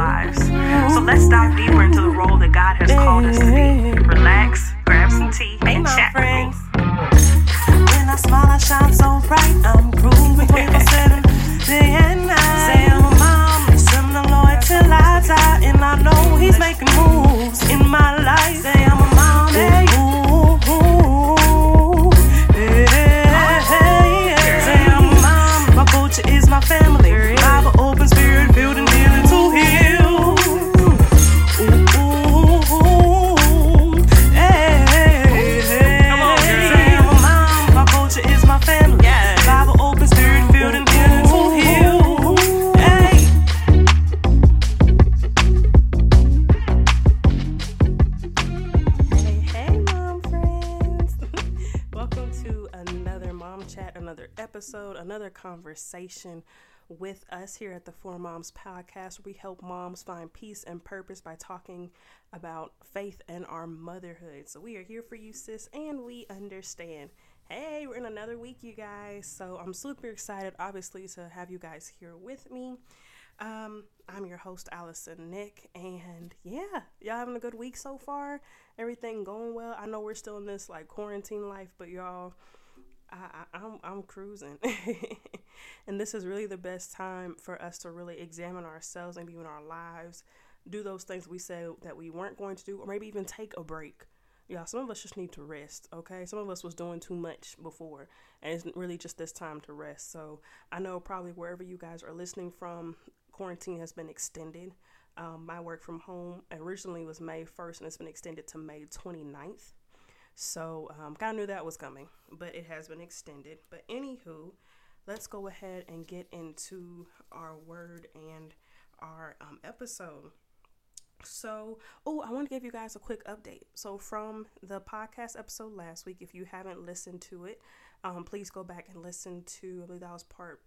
lives. So let's dive deeper into the role that God has called us to be. Relax, grab some tea, and chat friends. When I smile, I shine so bright. I'm grooving 24 7, day and night. Say I'm a mom, send the Lord till I die. And I know He's making moves in my life. Another conversation with us here at the Four Moms podcast. We help moms find peace and purpose by talking about faith and our motherhood. So, we are here for you, sis, and we understand. Hey, we're in another week, you guys. So, I'm super excited, obviously, to have you guys here with me. Um, I'm your host, Allison Nick, and yeah, y'all having a good week so far. Everything going well. I know we're still in this like quarantine life, but y'all, I, I, I'm I'm cruising, and this is really the best time for us to really examine ourselves and even our lives, do those things we said that we weren't going to do, or maybe even take a break. Yeah, some of us just need to rest, okay? Some of us was doing too much before, and it's really just this time to rest. So I know probably wherever you guys are listening from, quarantine has been extended. Um, my work from home originally was May 1st, and it's been extended to May 29th. So um, kind of knew that was coming, but it has been extended. But anywho, let's go ahead and get into our word and our um, episode. So, oh, I want to give you guys a quick update. So, from the podcast episode last week, if you haven't listened to it, um, please go back and listen to, I believe that was part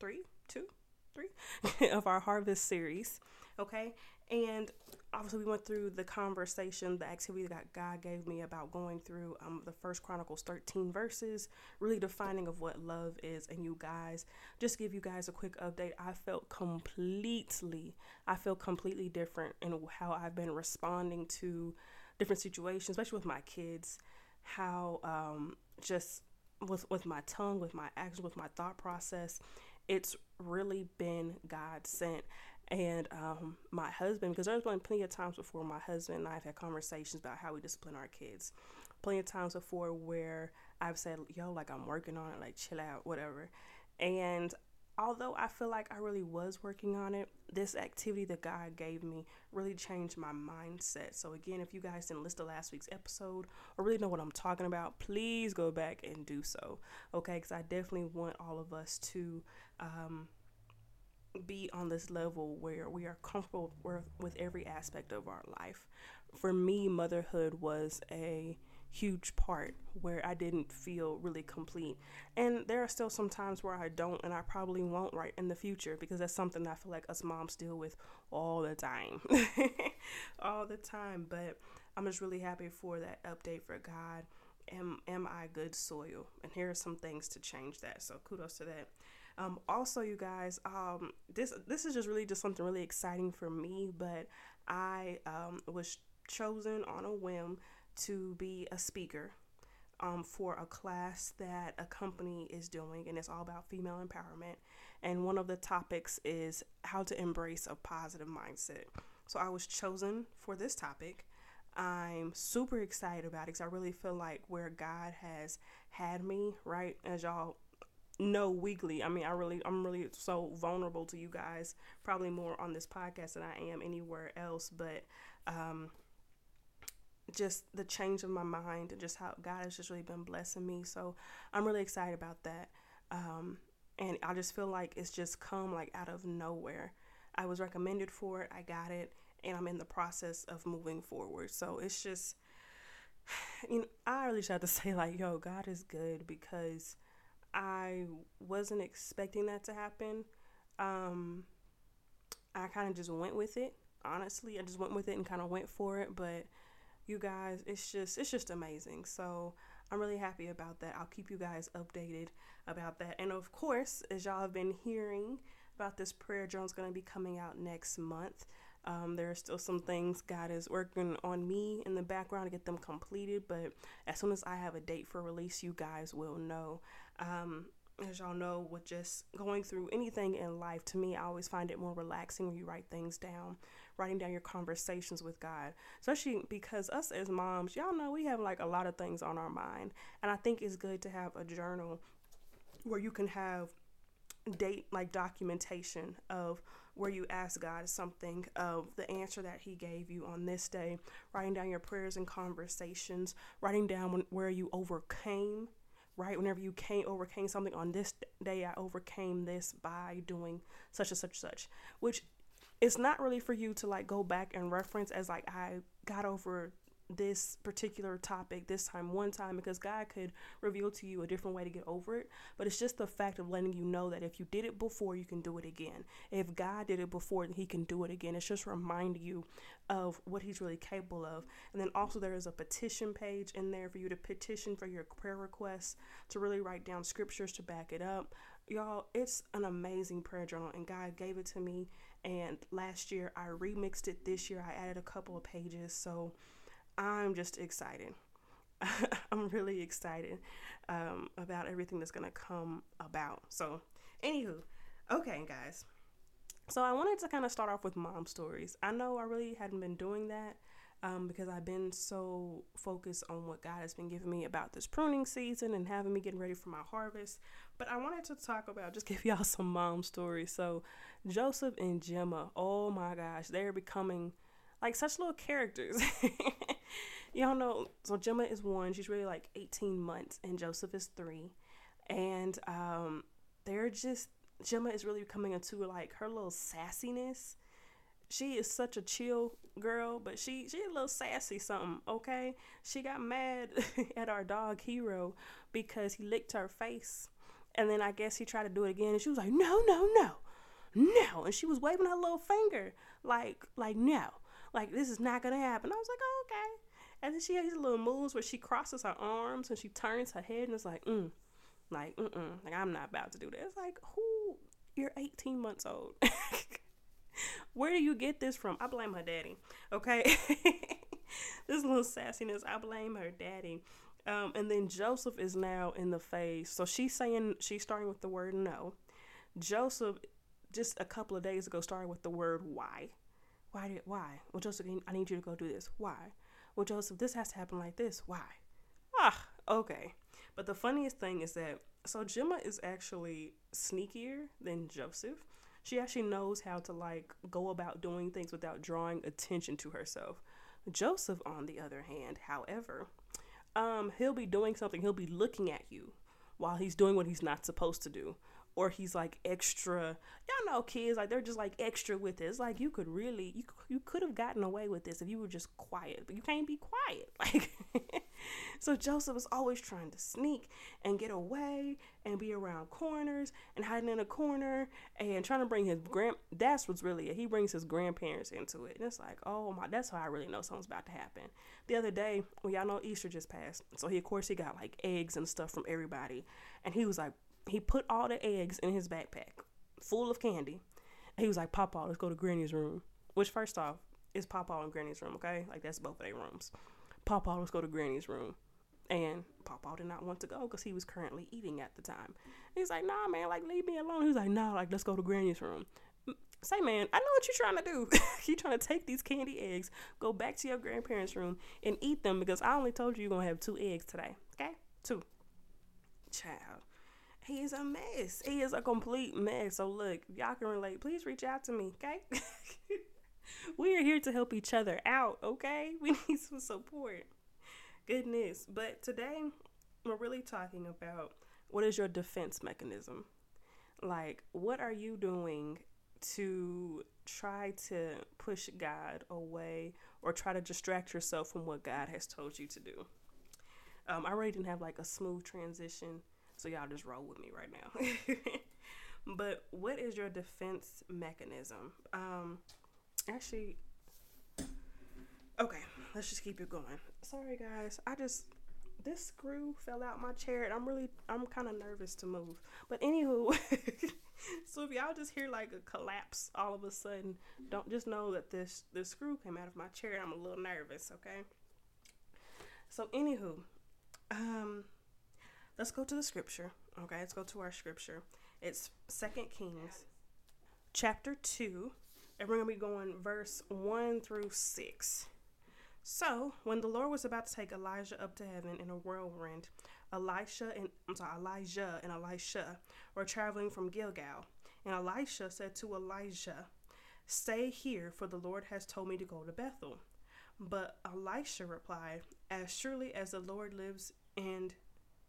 three, two, three of our harvest series. Okay. And obviously, we went through the conversation, the activity that God gave me about going through um, the First Corinthians 13 verses, really defining of what love is. And you guys, just give you guys a quick update. I felt completely, I feel completely different in how I've been responding to different situations, especially with my kids. How um, just with with my tongue, with my actions, with my thought process, it's really been God sent. And um, my husband because there's been plenty of times before my husband and i've had conversations about how we discipline our kids. Plenty of times before where i've said yo like i'm working on it like chill out whatever. And although i feel like i really was working on it this activity that god gave me really changed my mindset. So again if you guys didn't listen to last week's episode or really know what i'm talking about please go back and do so okay? Because i definitely want all of us to um, be on this level where we are comfortable with, with every aspect of our life. For me, motherhood was a huge part where I didn't feel really complete. And there are still some times where I don't, and I probably won't right in the future because that's something I feel like us moms deal with all the time. all the time. But I'm just really happy for that update for God. Am, am I good soil? And here are some things to change that. So kudos to that. Um, also, you guys, um, this this is just really just something really exciting for me. But I um, was chosen on a whim to be a speaker um, for a class that a company is doing, and it's all about female empowerment. And one of the topics is how to embrace a positive mindset. So I was chosen for this topic. I'm super excited about it because I really feel like where God has had me, right? As y'all know weekly. I mean, I really, I'm really so vulnerable to you guys, probably more on this podcast than I am anywhere else. But um, just the change of my mind and just how God has just really been blessing me. So I'm really excited about that. Um, and I just feel like it's just come like out of nowhere. I was recommended for it, I got it, and I'm in the process of moving forward. So it's just, you know, I really just have to say, like, yo, God is good because I wasn't expecting that to happen. Um, I kind of just went with it. Honestly, I just went with it and kind of went for it. But you guys, it's just it's just amazing. So I'm really happy about that. I'll keep you guys updated about that. And of course, as y'all have been hearing, about this prayer journal is going to be coming out next month. Um, there are still some things God is working on me in the background to get them completed, but as soon as I have a date for release, you guys will know. Um, as y'all know, with just going through anything in life, to me, I always find it more relaxing when you write things down, writing down your conversations with God. Especially because us as moms, y'all know we have like a lot of things on our mind. And I think it's good to have a journal where you can have date like documentation of where you ask God something of the answer that He gave you on this day, writing down your prayers and conversations, writing down when, where you overcame, right? Whenever you came overcame something on this day, I overcame this by doing such and such such, which it's not really for you to like go back and reference as like I got over this particular topic this time one time because God could reveal to you a different way to get over it. But it's just the fact of letting you know that if you did it before, you can do it again. If God did it before, then He can do it again. It's just remind you of what He's really capable of. And then also there is a petition page in there for you to petition for your prayer requests, to really write down scriptures to back it up. Y'all, it's an amazing prayer journal, and God gave it to me. And last year I remixed it. This year I added a couple of pages. So I'm just excited. I'm really excited um, about everything that's going to come about. So, anywho, okay, guys. So, I wanted to kind of start off with mom stories. I know I really hadn't been doing that um, because I've been so focused on what God has been giving me about this pruning season and having me getting ready for my harvest. But I wanted to talk about, just give y'all some mom stories. So, Joseph and Gemma, oh my gosh, they're becoming like such little characters. Y'all know, so Gemma is one. She's really like 18 months, and Joseph is three. And um, they're just, Gemma is really coming into like her little sassiness. She is such a chill girl, but she she a little sassy something, okay? She got mad at our dog Hero because he licked her face. And then I guess he tried to do it again and she was like, No, no, no, no. And she was waving her little finger like like no. Like this is not gonna happen. I was like, oh, okay. And then she has these little moves where she crosses her arms and she turns her head and it's like, mm, like, mm mm, like I'm not about to do that. It's like, who? You're 18 months old. Where do you get this from? I blame her daddy. Okay, this little sassiness. I blame her daddy. Um, and then Joseph is now in the phase. So she's saying she's starting with the word no. Joseph just a couple of days ago started with the word why. Why did why? Well, Joseph, I need you to go do this. Why? Well, Joseph, this has to happen like this. Why? Ah, okay. But the funniest thing is that so Gemma is actually sneakier than Joseph. She actually knows how to like go about doing things without drawing attention to herself. Joseph, on the other hand, however, um, he'll be doing something, he'll be looking at you while he's doing what he's not supposed to do or he's like extra. Y'all know kids like they're just like extra with it. It's like you could really you you could have gotten away with this if you were just quiet, but you can't be quiet. Like so Joseph was always trying to sneak and get away and be around corners and hiding in a corner and trying to bring his grand that's what's really it. He brings his grandparents into it. And it's like, oh my that's how I really know something's about to happen. The other day, well y'all know Easter just passed. So he of course he got like eggs and stuff from everybody. And he was like he put all the eggs in his backpack, full of candy. He was like, Papa, let's go to Granny's room. Which, first off, is Papa and Granny's room, okay? Like, that's both of their rooms. Papa, let's go to Granny's room. And Papa did not want to go because he was currently eating at the time. He's like, nah, man, like, leave me alone. He was like, nah, like, let's go to Granny's room. Say, man, I know what you're trying to do. you're trying to take these candy eggs, go back to your grandparents' room, and eat them because I only told you you're going to have two eggs today, okay? Two. Child he is a mess. He is a complete mess. So look, y'all can relate. Please reach out to me, okay? we are here to help each other out, okay? We need some support. Goodness. But today we're really talking about what is your defense mechanism? Like, what are you doing to try to push God away or try to distract yourself from what God has told you to do? Um, I really didn't have like a smooth transition so y'all just roll with me right now. but what is your defense mechanism? Um, actually, okay, let's just keep it going. Sorry, guys. I just this screw fell out my chair, and I'm really I'm kind of nervous to move. But anywho, so if y'all just hear like a collapse all of a sudden, don't just know that this this screw came out of my chair. I'm a little nervous, okay? So anywho, um, let's go to the scripture. Okay, let's go to our scripture. It's Second Kings, chapter two, and we're gonna be going verse one through six. So, when the Lord was about to take Elijah up to heaven in a whirlwind, Elisha and I'm sorry, Elijah and Elisha were traveling from Gilgal. And Elisha said to Elijah, Stay here, for the Lord has told me to go to Bethel. But Elisha replied, As surely as the Lord lives and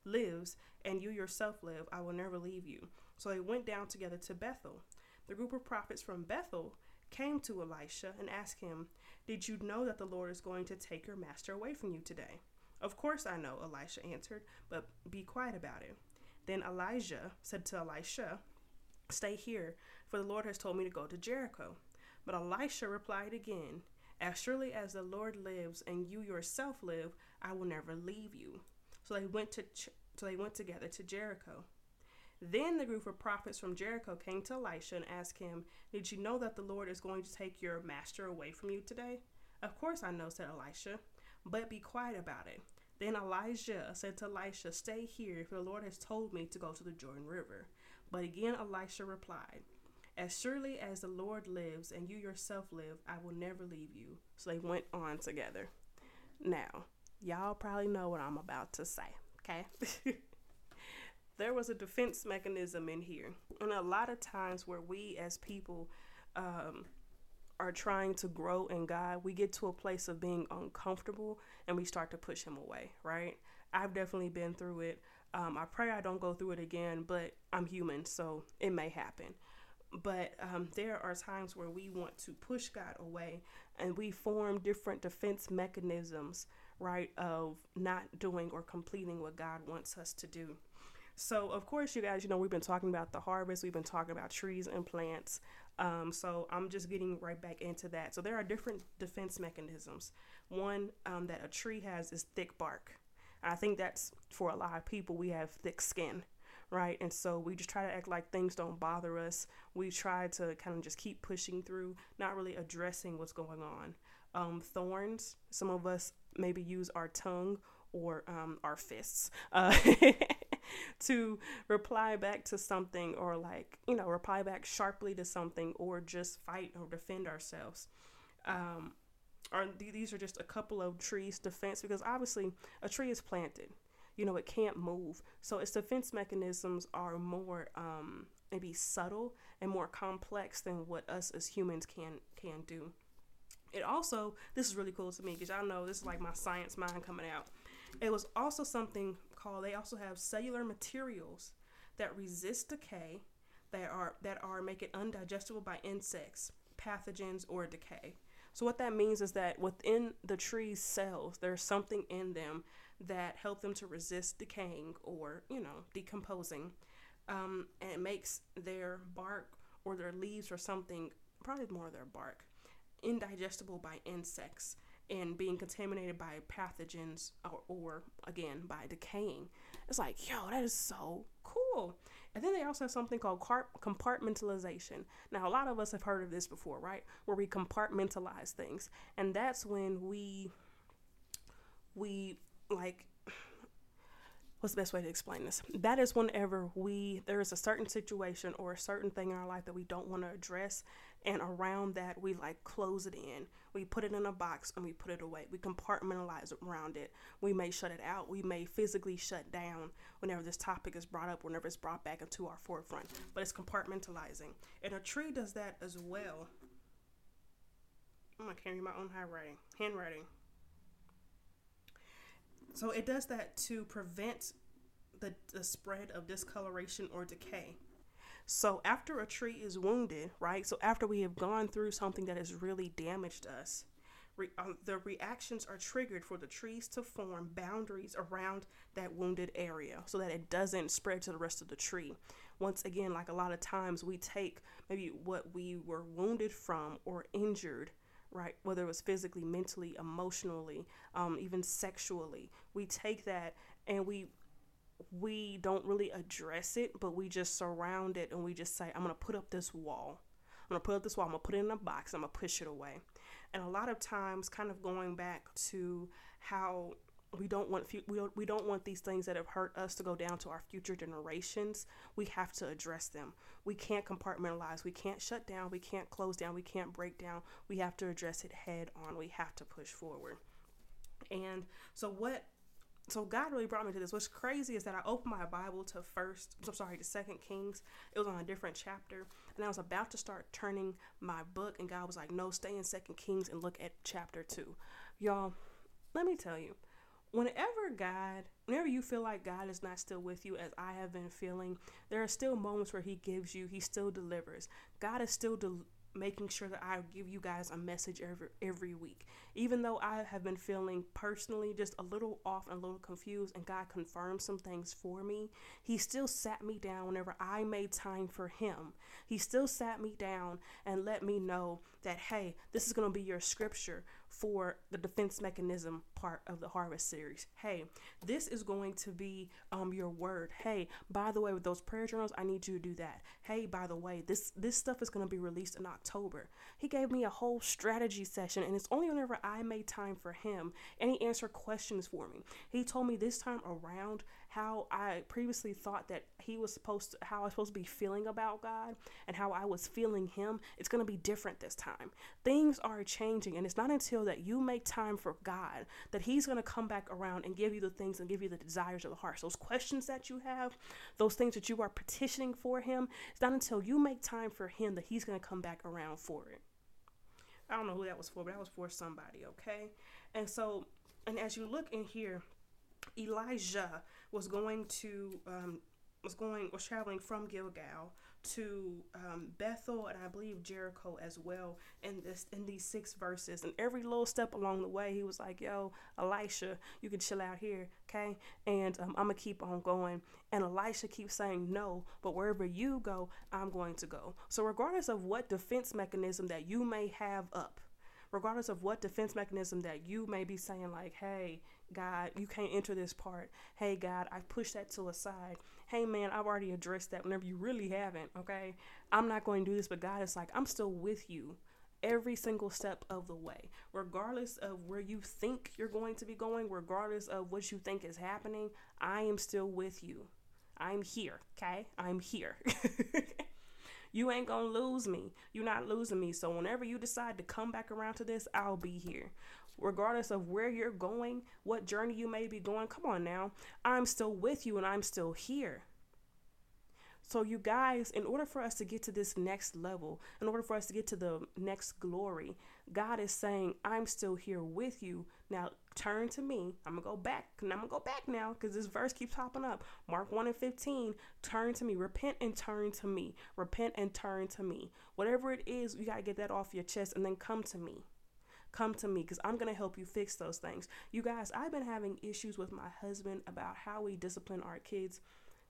lives, and you yourself live, I will never leave you. So they went down together to Bethel. The group of prophets from Bethel came to Elisha and asked him, Did you know that the Lord is going to take your master away from you today? Of course I know, Elisha answered, but be quiet about it. Then Elijah said to Elisha, Stay here, for the Lord has told me to go to Jericho. But Elisha replied again, As surely as the Lord lives and you yourself live, I will never leave you. They went to ch- they went together to Jericho. Then the group of prophets from Jericho came to Elisha and asked him, Did you know that the Lord is going to take your master away from you today? Of course I know, said Elisha, but be quiet about it. Then Elijah said to Elisha, Stay here, for the Lord has told me to go to the Jordan River. But again Elisha replied, As surely as the Lord lives and you yourself live, I will never leave you. So they went on together. Now, y'all probably know what I'm about to say, okay? there was a defense mechanism in here. And a lot of times where we as people um, are trying to grow in God, we get to a place of being uncomfortable and we start to push Him away, right? I've definitely been through it. Um, I pray I don't go through it again, but I'm human, so it may happen. But um, there are times where we want to push God away and we form different defense mechanisms, right, of not doing or completing what God wants us to do. So, of course, you guys, you know, we've been talking about the harvest, we've been talking about trees and plants. Um, so, I'm just getting right back into that. So, there are different defense mechanisms. One um, that a tree has is thick bark. I think that's for a lot of people, we have thick skin, right? And so we just try to act like things don't bother us. We try to kind of just keep pushing through, not really addressing what's going on. Um, thorns, some of us maybe use our tongue or um, our fists. Uh, to reply back to something or like you know reply back sharply to something or just fight or defend ourselves. Um or th- these are just a couple of trees defense because obviously a tree is planted. You know it can't move. So its defense mechanisms are more um maybe subtle and more complex than what us as humans can can do it also this is really cool to me because y'all know this is like my science mind coming out. It was also something called they also have cellular materials that resist decay that are that are make it undigestible by insects pathogens or decay. So what that means is that within the tree's cells there's something in them that help them to resist decaying or you know decomposing. Um, and it makes their bark or their leaves or something probably more their bark indigestible by insects and being contaminated by pathogens or, or again by decaying. It's like, yo, that is so cool. And then they also have something called compartmentalization. Now, a lot of us have heard of this before, right? Where we compartmentalize things, and that's when we we like what's the best way to explain this? That is whenever we there is a certain situation or a certain thing in our life that we don't want to address, and around that we like close it in. We put it in a box and we put it away. We compartmentalize around it. We may shut it out. We may physically shut down whenever this topic is brought up, whenever it's brought back into our forefront. But it's compartmentalizing, and a tree does that as well. I'm gonna carry my own handwriting. Handwriting. So it does that to prevent the, the spread of discoloration or decay. So after a tree is wounded, right? So after we have gone through something that has really damaged us, re- uh, the reactions are triggered for the trees to form boundaries around that wounded area so that it doesn't spread to the rest of the tree. Once again, like a lot of times we take maybe what we were wounded from or injured right? Whether it was physically, mentally, emotionally, um, even sexually. We take that and we we don't really address it, but we just surround it and we just say, I'm going to put up this wall. I'm going to put up this wall. I'm going to put it in a box. I'm going to push it away. And a lot of times, kind of going back to how we don't want we don't, we don't want these things that have hurt us to go down to our future generations we have to address them we can't compartmentalize we can't shut down we can't close down we can't break down we have to address it head on we have to push forward and so what so God really brought me to this. What's crazy is that I opened my Bible to first, I'm sorry, to Second Kings. It was on a different chapter, and I was about to start turning my book, and God was like, "No, stay in Second Kings and look at chapter two. Y'all, let me tell you, whenever God, whenever you feel like God is not still with you, as I have been feeling, there are still moments where He gives you, He still delivers. God is still del- making sure that I give you guys a message every every week. Even though I have been feeling personally just a little off and a little confused and God confirmed some things for me, he still sat me down whenever I made time for him. He still sat me down and let me know that hey, this is going to be your scripture for the defense mechanism part of the harvest series. Hey, this is going to be um your word. Hey, by the way, with those prayer journals, I need you to do that. Hey, by the way, this this stuff is going to be released in October. He gave me a whole strategy session, and it's only whenever I made time for him and he answered questions for me. He told me this time around how I previously thought that he was supposed to, how I was supposed to be feeling about God and how I was feeling him, it's going to be different this time. Things are changing, and it's not until that you make time for God that he's going to come back around and give you the things and give you the desires of the heart. So those questions that you have, those things that you are petitioning for him, it's not until you make time for him that he's going to come back around for it. I don't know who that was for, but that was for somebody, okay? And so, and as you look in here, Elijah was going to um, was going was traveling from Gilgal to um, Bethel and I believe Jericho as well in this in these six verses. And every little step along the way he was like yo Elisha you can chill out here okay? And um, I'm gonna keep on going. And Elisha keeps saying no but wherever you go I'm going to go. So regardless of what defense mechanism that you may have up regardless of what defense mechanism that you may be saying like hey God, you can't enter this part. Hey, God, I push that to a side. Hey, man, I've already addressed that whenever you really haven't, okay? I'm not going to do this, but God is like, I'm still with you every single step of the way, regardless of where you think you're going to be going, regardless of what you think is happening. I am still with you. I'm here, okay? I'm here. you ain't gonna lose me. You're not losing me. So whenever you decide to come back around to this, I'll be here regardless of where you're going, what journey you may be going. Come on now. I'm still with you and I'm still here. So, you guys, in order for us to get to this next level, in order for us to get to the next glory, God is saying, I'm still here with you. Now, turn to me. I'm going to go back. And I'm going to go back now because this verse keeps popping up. Mark 1 and 15. Turn to me. Repent and turn to me. Repent and turn to me. Whatever it is, you got to get that off your chest and then come to me come to me because I'm going to help you fix those things. You guys, I've been having issues with my husband about how we discipline our kids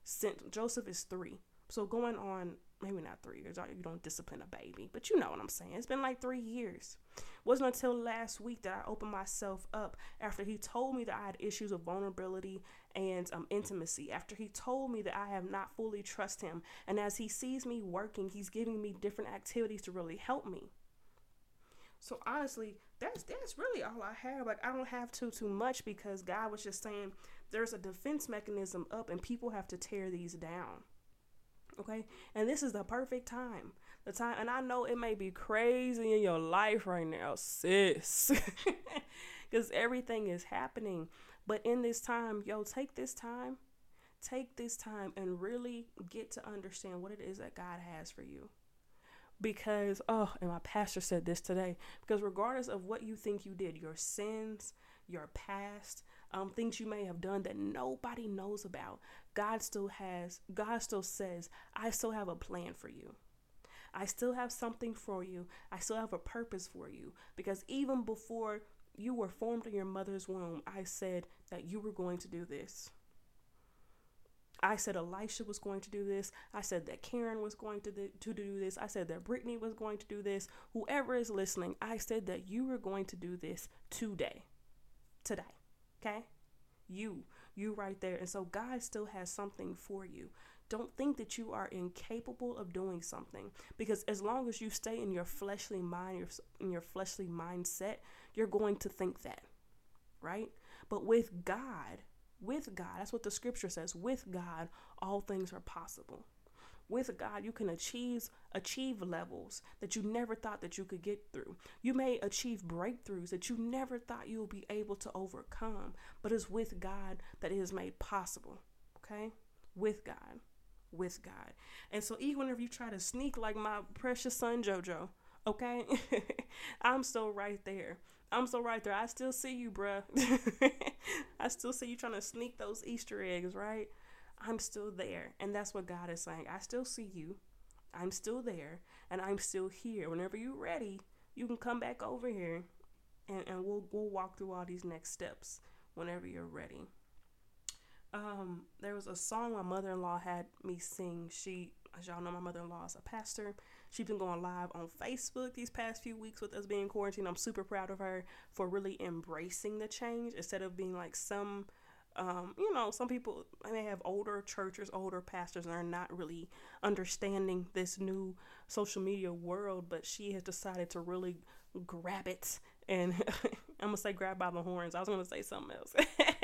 since Joseph is three. So going on, maybe not three years, you don't discipline a baby, but you know what I'm saying. It's been like three years. It wasn't until last week that I opened myself up after he told me that I had issues of vulnerability and um, intimacy. After he told me that I have not fully trust him, and as he sees me working, he's giving me different activities to really help me. So honestly, that's that's really all I have. Like I don't have too too much because God was just saying there's a defense mechanism up and people have to tear these down. Okay? And this is the perfect time. The time and I know it may be crazy in your life right now, sis. Cuz everything is happening. But in this time, yo, take this time. Take this time and really get to understand what it is that God has for you because oh and my pastor said this today because regardless of what you think you did your sins your past um, things you may have done that nobody knows about god still has god still says i still have a plan for you. I still have something for you. I still have a purpose for you. Because even before you were formed in your mother's womb i said that you were going to do this I said Elisha was going to do this. I said that Karen was going to, do, to do this. I said that Brittany was going to do this. Whoever is listening, I said that you were going to do this today. Today. Okay? You. You right there. And so God still has something for you. Don't think that you are incapable of doing something because as long as you stay in your fleshly mind, your, in your fleshly mindset, you're going to think that, right? But with God, with God, that's what the scripture says. With God, all things are possible. With God, you can achieve achieve levels that you never thought that you could get through. You may achieve breakthroughs that you never thought you would be able to overcome, but it's with God that it is made possible. Okay? With God. With God. And so even whenever you try to sneak like my precious son Jojo, okay? I'm still right there. I'm still right there. I still see you, bruh. I still see you trying to sneak those Easter eggs, right? I'm still there. And that's what God is saying. I still see you. I'm still there. And I'm still here. Whenever you're ready, you can come back over here and, and we'll we'll walk through all these next steps whenever you're ready. Um, there was a song my mother in law had me sing. She as y'all know my mother in law is a pastor. She's been going live on Facebook these past few weeks with us being quarantined. I'm super proud of her for really embracing the change instead of being like some um, you know, some people may have older churches, older pastors, and are not really understanding this new social media world, but she has decided to really grab it. And I'm gonna say grab by the horns. I was gonna say something else.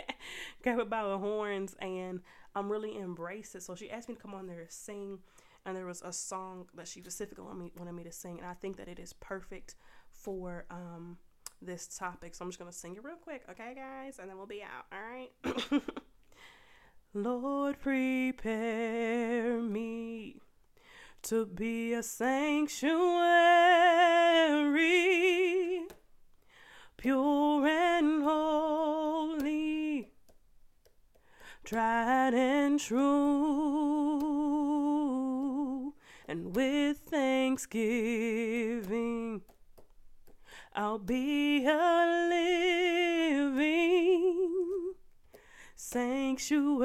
grab it by the horns, and I'm really embrace it. So she asked me to come on there and sing, and there was a song that she specifically wanted me, wanted me to sing, and I think that it is perfect for um, this topic. So I'm just going to sing it real quick, okay, guys? And then we'll be out, all right? Lord, prepare me to be a sanctuary, pure and holy, tried and true, and with thanksgiving. I'll be a living sanctuary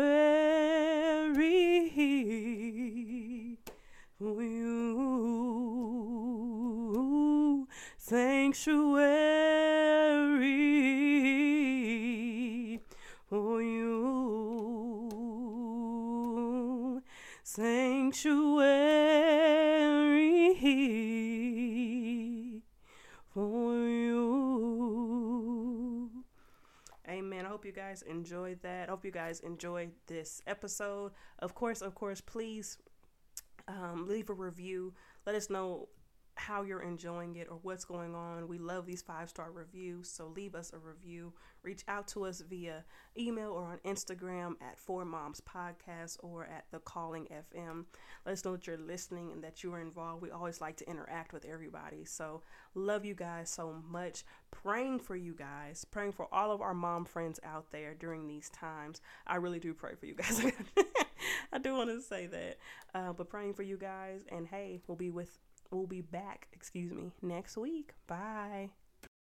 for you. Sanctuary for you. Sanctuary hope you guys enjoyed that. I hope you guys enjoyed this episode. Of course, of course, please um, leave a review. Let us know how you're enjoying it or what's going on. We love these five star reviews, so leave us a review. Reach out to us via email or on Instagram at Four Moms Podcast or at The Calling FM. Let us know that you're listening and that you are involved. We always like to interact with everybody. So, love you guys so much. Praying for you guys, praying for all of our mom friends out there during these times. I really do pray for you guys. I do want to say that. Uh, but praying for you guys, and hey, we'll be with We'll be back, excuse me, next week. Bye.